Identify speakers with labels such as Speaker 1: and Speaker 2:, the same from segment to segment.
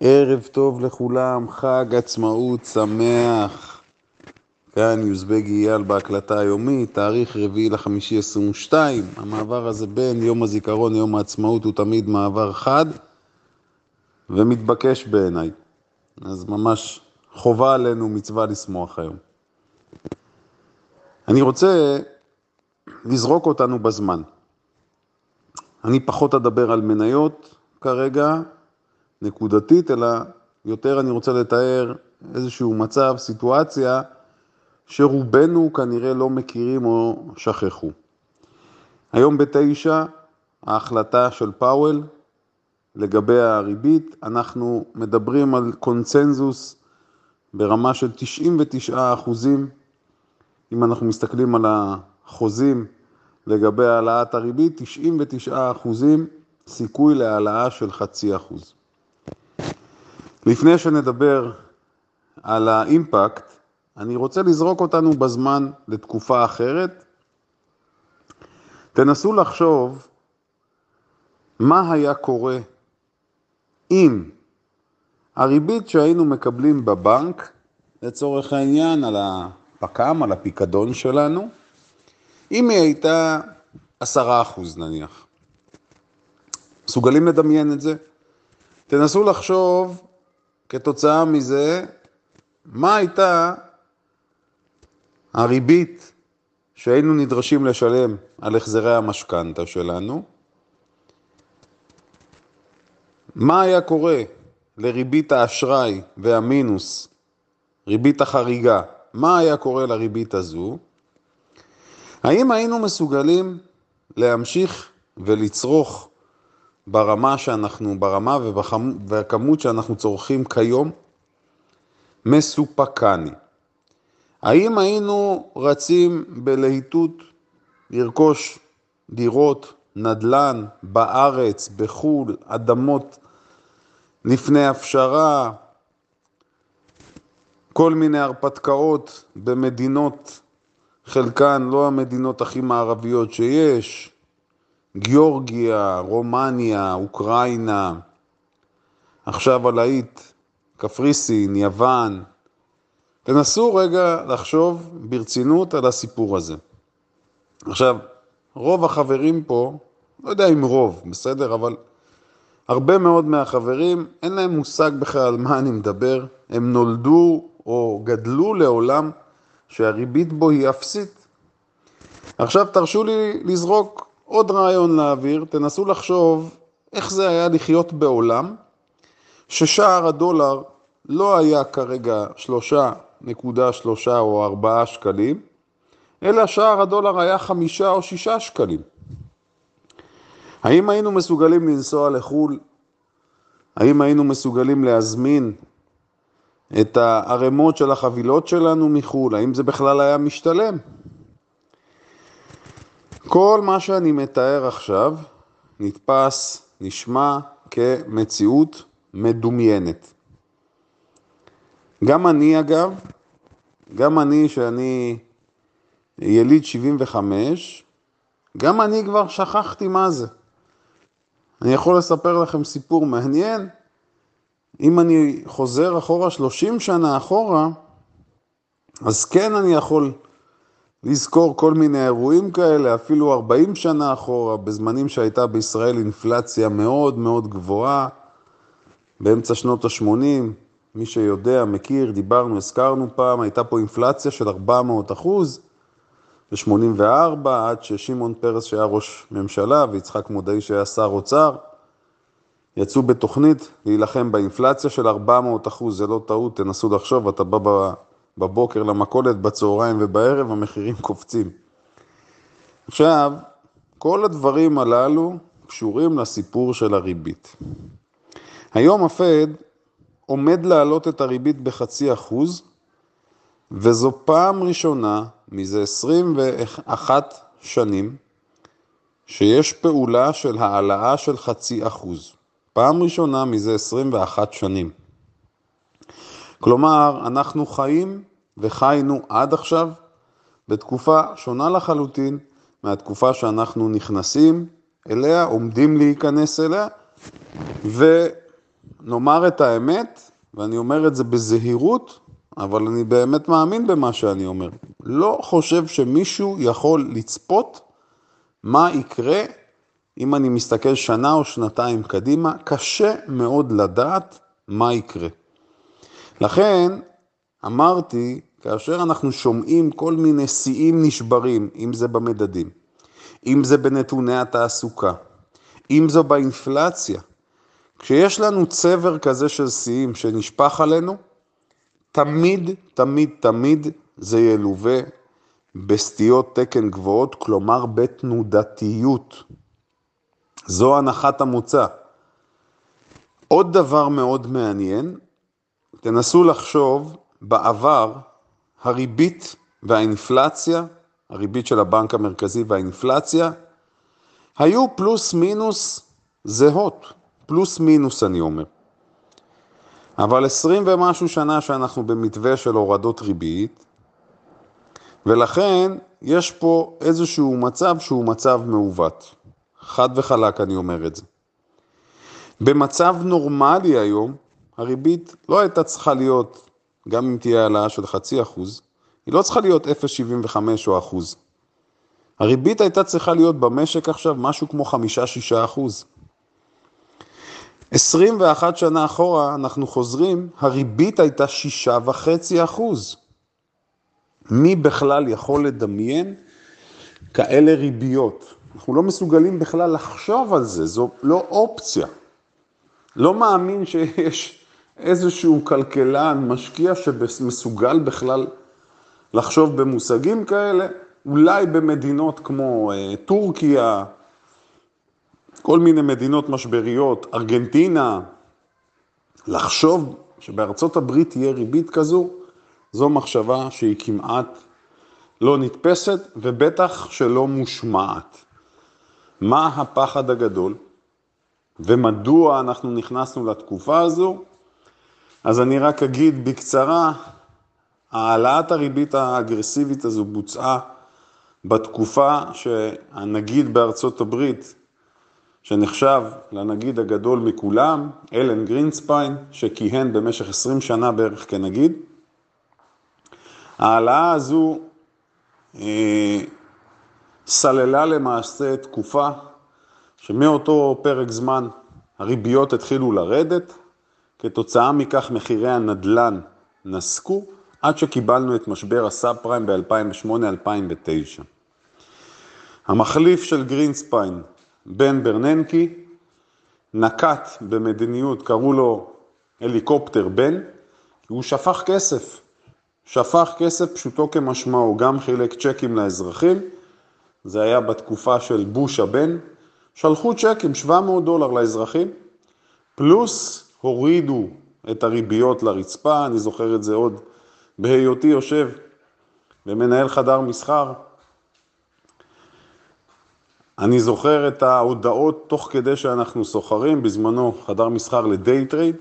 Speaker 1: ערב טוב לכולם, חג עצמאות שמח. כאן יוזבגי אייל בהקלטה היומית, תאריך רביעי לחמישי 22. המעבר הזה בין יום הזיכרון ליום העצמאות הוא תמיד מעבר חד ומתבקש בעיניי. אז ממש חובה עלינו מצווה לשמוח היום. אני רוצה לזרוק אותנו בזמן. אני פחות אדבר על מניות כרגע, נקודתית, אלא יותר אני רוצה לתאר איזשהו מצב, סיטואציה, שרובנו כנראה לא מכירים או שכחו. היום בתשע, ההחלטה של פאוול לגבי הריבית, אנחנו מדברים על קונצנזוס ברמה של 99 אחוזים, אם אנחנו מסתכלים על החוזים לגבי העלאת הריבית, 99 אחוזים סיכוי להעלאה של חצי אחוז. לפני שנדבר על האימפקט, אני רוצה לזרוק אותנו בזמן לתקופה אחרת. תנסו לחשוב מה היה קורה אם הריבית שהיינו מקבלים בבנק, לצורך העניין על הפק"ם, על הפיקדון שלנו, אם היא הייתה עשרה אחוז נניח. מסוגלים לדמיין את זה? תנסו לחשוב כתוצאה מזה, מה הייתה הריבית שהיינו נדרשים לשלם על החזרי המשכנתה שלנו? מה היה קורה לריבית האשראי והמינוס, ריבית החריגה, מה היה קורה לריבית הזו? האם היינו מסוגלים להמשיך ולצרוך ברמה שאנחנו, ברמה ובכמות שאנחנו צורכים כיום, מסופקני. האם היינו רצים בלהיטות לרכוש דירות, נדל"ן, בארץ, בחו"ל, אדמות לפני הפשרה, כל מיני הרפתקאות במדינות, חלקן לא המדינות הכי מערביות שיש, גיאורגיה, רומניה, אוקראינה, עכשיו הלהיט, קפריסין, יוון. תנסו רגע לחשוב ברצינות על הסיפור הזה. עכשיו, רוב החברים פה, לא יודע אם רוב, בסדר, אבל הרבה מאוד מהחברים, אין להם מושג בכלל על מה אני מדבר. הם נולדו או גדלו לעולם שהריבית בו היא אפסית. עכשיו תרשו לי לזרוק עוד רעיון להעביר, תנסו לחשוב איך זה היה לחיות בעולם ששער הדולר לא היה כרגע שלושה נקודה שלושה או ארבעה שקלים, אלא שער הדולר היה חמישה או שישה שקלים. האם היינו מסוגלים לנסוע לחו"ל? האם היינו מסוגלים להזמין את הערימות של החבילות שלנו מחו"ל? האם זה בכלל היה משתלם? כל מה שאני מתאר עכשיו נתפס, נשמע כמציאות מדומיינת. גם אני אגב, גם אני שאני יליד 75, גם אני כבר שכחתי מה זה. אני יכול לספר לכם סיפור מעניין. אם אני חוזר אחורה 30 שנה אחורה, אז כן אני יכול לזכור כל מיני אירועים כאלה, אפילו 40 שנה אחורה, בזמנים שהייתה בישראל אינפלציה מאוד מאוד גבוהה, באמצע שנות ה-80, מי שיודע, מכיר, דיברנו, הזכרנו פעם, הייתה פה אינפלציה של 400 אחוז, ב-84, עד ששמעון פרס שהיה ראש ממשלה ויצחק מודעי שהיה שר אוצר, יצאו בתוכנית להילחם באינפלציה של 400 אחוז, זה לא טעות, תנסו לחשוב, אתה בא בבוקר למכולת, בצהריים ובערב, המחירים קופצים. עכשיו, כל הדברים הללו קשורים לסיפור של הריבית. היום הפד עומד להעלות את הריבית בחצי אחוז, וזו פעם ראשונה מזה 21 שנים שיש פעולה של העלאה של חצי אחוז. פעם ראשונה מזה 21 שנים. כלומר, אנחנו חיים וחיינו עד עכשיו בתקופה שונה לחלוטין מהתקופה שאנחנו נכנסים אליה, עומדים להיכנס אליה, נאמר את האמת, ואני אומר את זה בזהירות, אבל אני באמת מאמין במה שאני אומר. לא חושב שמישהו יכול לצפות מה יקרה אם אני מסתכל שנה או שנתיים קדימה, קשה מאוד לדעת מה יקרה. לכן אמרתי, כאשר אנחנו שומעים כל מיני שיאים נשברים, אם זה במדדים, אם זה בנתוני התעסוקה, אם זו באינפלציה, כשיש לנו צבר כזה של שיאים שנשפך עלינו, תמיד, תמיד, תמיד זה ילווה בסטיות תקן גבוהות, כלומר בתנודתיות. זו הנחת המוצא. עוד דבר מאוד מעניין, תנסו לחשוב, בעבר הריבית והאינפלציה, הריבית של הבנק המרכזי והאינפלציה, היו פלוס מינוס זהות, פלוס מינוס אני אומר. אבל עשרים ומשהו שנה שאנחנו במתווה של הורדות ריבית, ולכן יש פה איזשהו מצב שהוא מצב מעוות. חד וחלק אני אומר את זה. במצב נורמלי היום, הריבית לא הייתה צריכה להיות, גם אם תהיה העלאה של חצי אחוז, היא לא צריכה להיות 0.75 או אחוז. הריבית הייתה צריכה להיות במשק עכשיו משהו כמו 5-6 אחוז. 21 שנה אחורה אנחנו חוזרים, הריבית הייתה 6.5 אחוז. מי בכלל יכול לדמיין כאלה ריביות? אנחנו לא מסוגלים בכלל לחשוב על זה, זו לא אופציה. לא מאמין שיש איזשהו כלכלן, משקיע שמסוגל בכלל לחשוב במושגים כאלה, אולי במדינות כמו אה, טורקיה, כל מיני מדינות משבריות, ארגנטינה, לחשוב שבארצות הברית תהיה ריבית כזו, זו מחשבה שהיא כמעט לא נתפסת ובטח שלא מושמעת. מה הפחד הגדול ומדוע אנחנו נכנסנו לתקופה הזו? אז אני רק אגיד בקצרה, העלאת הריבית האגרסיבית הזו בוצעה בתקופה שהנגיד בארצות הברית, שנחשב לנגיד הגדול מכולם, אלן גרינספיין, שכיהן במשך 20 שנה בערך כנגיד, ההעלאה הזו אה, סללה למעשה תקופה שמאותו פרק זמן הריביות התחילו לרדת, כתוצאה מכך מחירי הנדל"ן נסקו, עד שקיבלנו את משבר הסאב פריים ב-2008-2009. המחליף של גרינספיין, בן ברננקי, נקט במדיניות, קראו לו helicopter בן, הוא שפך כסף. שפך כסף פשוטו כמשמעו, גם חילק צ'קים לאזרחים, זה היה בתקופה של בוש הבן, שלחו צ'קים 700 דולר לאזרחים, פלוס הורידו את הריביות לרצפה, אני זוכר את זה עוד בהיותי יושב ומנהל חדר מסחר. אני זוכר את ההודעות תוך כדי שאנחנו סוחרים, בזמנו חדר מסחר ל day trade,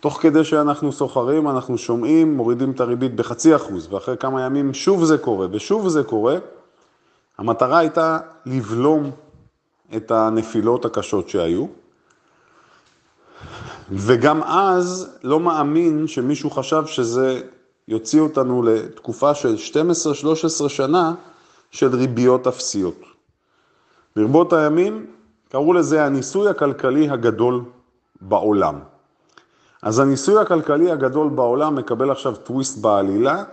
Speaker 1: תוך כדי שאנחנו סוחרים, אנחנו שומעים, מורידים את הריבית בחצי אחוז, ואחרי כמה ימים שוב זה קורה, ושוב זה קורה. המטרה הייתה לבלום את הנפילות הקשות שהיו. וגם אז לא מאמין שמישהו חשב שזה יוציא אותנו לתקופה של 12-13 שנה של ריביות אפסיות. ברבות הימים קראו לזה הניסוי הכלכלי הגדול בעולם. אז הניסוי הכלכלי הגדול בעולם מקבל עכשיו טוויסט בעלילה,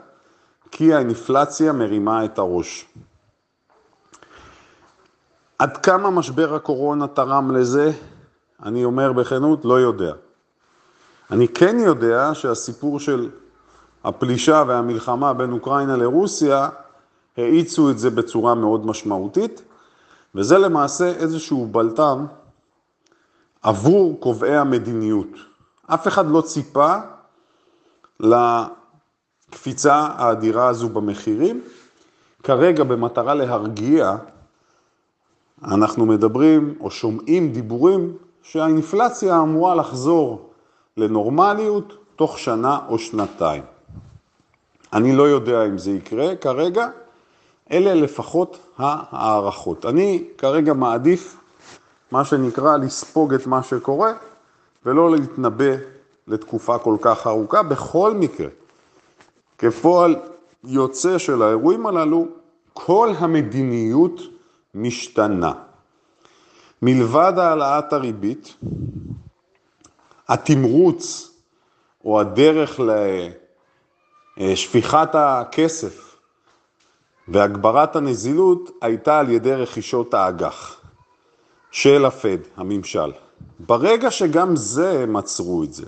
Speaker 1: כי האינפלציה מרימה את הראש. עד כמה משבר הקורונה תרם לזה, אני אומר בכנות, לא יודע. אני כן יודע שהסיפור של הפלישה והמלחמה בין אוקראינה לרוסיה האיצו את זה בצורה מאוד משמעותית, וזה למעשה איזשהו בלטם עבור קובעי המדיניות. אף אחד לא ציפה לקפיצה האדירה הזו במחירים. כרגע במטרה להרגיע, אנחנו מדברים או שומעים דיבורים שהאינפלציה אמורה לחזור לנורמליות תוך שנה או שנתיים. אני לא יודע אם זה יקרה כרגע, אלה לפחות הערכות. אני כרגע מעדיף מה שנקרא לספוג את מה שקורה, ולא להתנבא לתקופה כל כך ארוכה. בכל מקרה, כפועל יוצא של האירועים הללו, כל המדיניות משתנה. מלבד העלאת הריבית, התמרוץ או הדרך לשפיכת הכסף והגברת הנזילות הייתה על ידי רכישות האג"ח של הפד, הממשל. ברגע שגם זה הם עצרו את זה,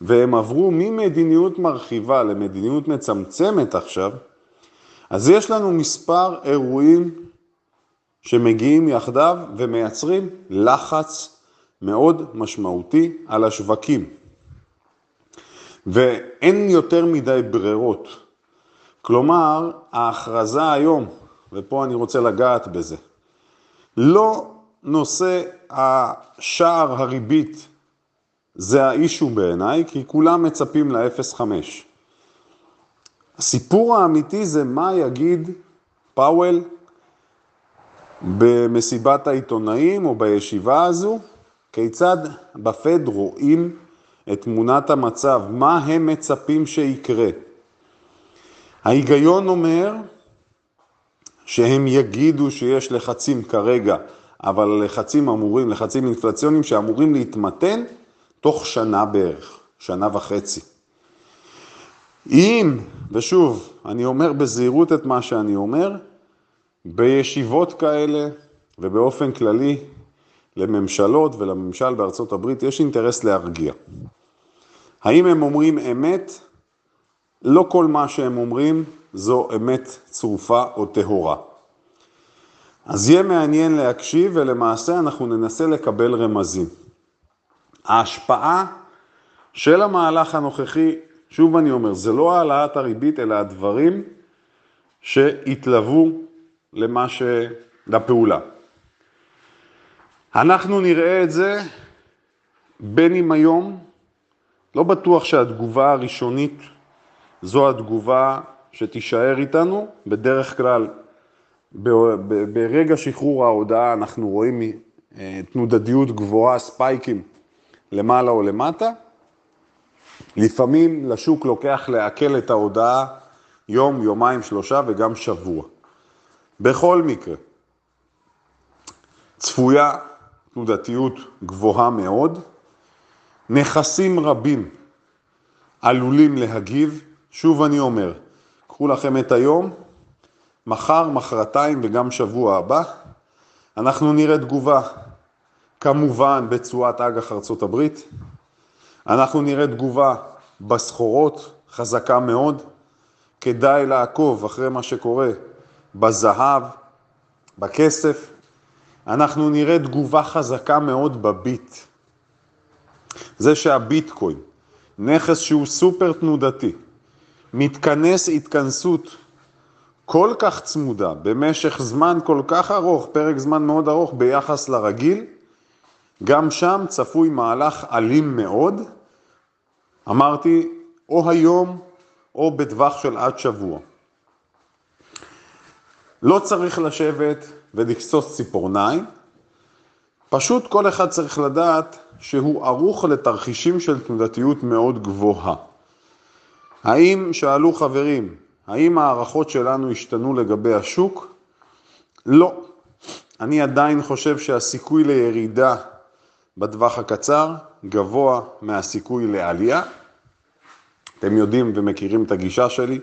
Speaker 1: והם עברו ממדיניות מרחיבה למדיניות מצמצמת עכשיו, אז יש לנו מספר אירועים שמגיעים יחדיו ומייצרים לחץ מאוד משמעותי על השווקים. ואין יותר מדי ברירות. כלומר, ההכרזה היום, ופה אני רוצה לגעת בזה, לא נושא השער הריבית זה האישו בעיניי, כי כולם מצפים ל-0.5. הסיפור האמיתי זה מה יגיד פאוול במסיבת העיתונאים או בישיבה הזו, כיצד בפד רואים את תמונת המצב, מה הם מצפים שיקרה. ההיגיון אומר שהם יגידו שיש לחצים כרגע, אבל לחצים אמורים, לחצים אינפלציוניים שאמורים להתמתן תוך שנה בערך, שנה וחצי. אם, ושוב, אני אומר בזהירות את מה שאני אומר, בישיבות כאלה ובאופן כללי לממשלות ולממשל בארצות הברית יש אינטרס להרגיע. האם הם אומרים אמת? לא כל מה שהם אומרים זו אמת צרופה או טהורה. אז יהיה מעניין להקשיב ולמעשה אנחנו ננסה לקבל רמזים. ההשפעה של המהלך הנוכחי, שוב אני אומר, זה לא העלאת הריבית אלא הדברים שהתלוו למה ש... לפעולה. אנחנו נראה את זה בין אם היום, לא בטוח שהתגובה הראשונית זו התגובה שתישאר איתנו, בדרך כלל ברגע שחרור ההודעה אנחנו רואים אה, תנודתיות גבוהה, ספייקים למעלה או למטה. לפעמים לשוק לוקח לעכל את ההודעה יום, יומיים, שלושה וגם שבוע. בכל מקרה, צפויה תנודתיות גבוהה מאוד, נכסים רבים עלולים להגיב, שוב אני אומר, קחו לכם את היום, מחר, מחרתיים וגם שבוע הבא, אנחנו נראה תגובה, כמובן בתשואת אג"ח ארצות הברית, אנחנו נראה תגובה בסחורות, חזקה מאוד, כדאי לעקוב אחרי מה שקורה בזהב, בכסף, אנחנו נראה תגובה חזקה מאוד בביט. זה שהביטקוין, נכס שהוא סופר תנודתי, מתכנס התכנסות כל כך צמודה, במשך זמן כל כך ארוך, פרק זמן מאוד ארוך ביחס לרגיל, גם שם צפוי מהלך אלים מאוד, אמרתי, או היום או בטווח של עד שבוע. לא צריך לשבת ולכסוס ציפורניים, פשוט כל אחד צריך לדעת שהוא ערוך לתרחישים של תנודתיות מאוד גבוהה. האם, שאלו חברים, האם ההערכות שלנו השתנו לגבי השוק? לא. אני עדיין חושב שהסיכוי לירידה בטווח הקצר גבוה מהסיכוי לעלייה. אתם יודעים ומכירים את הגישה שלי.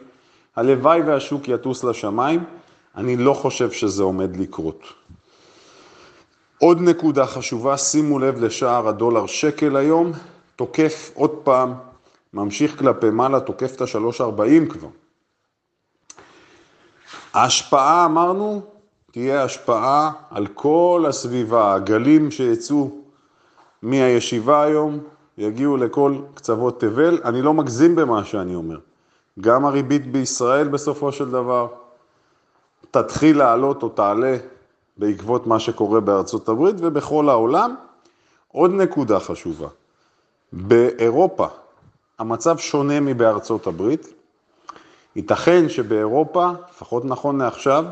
Speaker 1: הלוואי והשוק יטוס לשמיים, אני לא חושב שזה עומד לקרות. עוד נקודה חשובה, שימו לב לשער הדולר שקל היום, תוקף עוד פעם, ממשיך כלפי מעלה, תוקף את ה-3.40 כבר. ההשפעה, אמרנו, תהיה השפעה על כל הסביבה, הגלים שיצאו מהישיבה היום, יגיעו לכל קצוות תבל. אני לא מגזים במה שאני אומר. גם הריבית בישראל בסופו של דבר תתחיל לעלות או תעלה בעקבות מה שקורה בארצות הברית ובכל העולם. עוד נקודה חשובה, באירופה המצב שונה מבארצות הברית. ייתכן שבאירופה, לפחות נכון לעכשיו,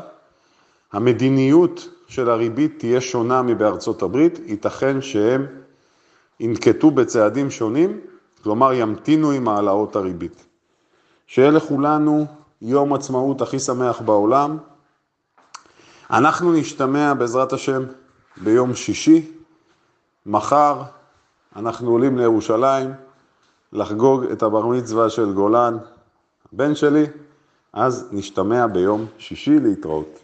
Speaker 1: המדיניות של הריבית תהיה שונה מבארצות הברית, ייתכן שהם ינקטו בצעדים שונים, כלומר ימתינו עם העלאות הריבית. שיהיה לכולנו יום עצמאות הכי שמח בעולם. אנחנו נשתמע בעזרת השם ביום שישי. מחר אנחנו עולים לירושלים לחגוג את הבר מצווה של גולן, הבן שלי, אז נשתמע ביום שישי להתראות.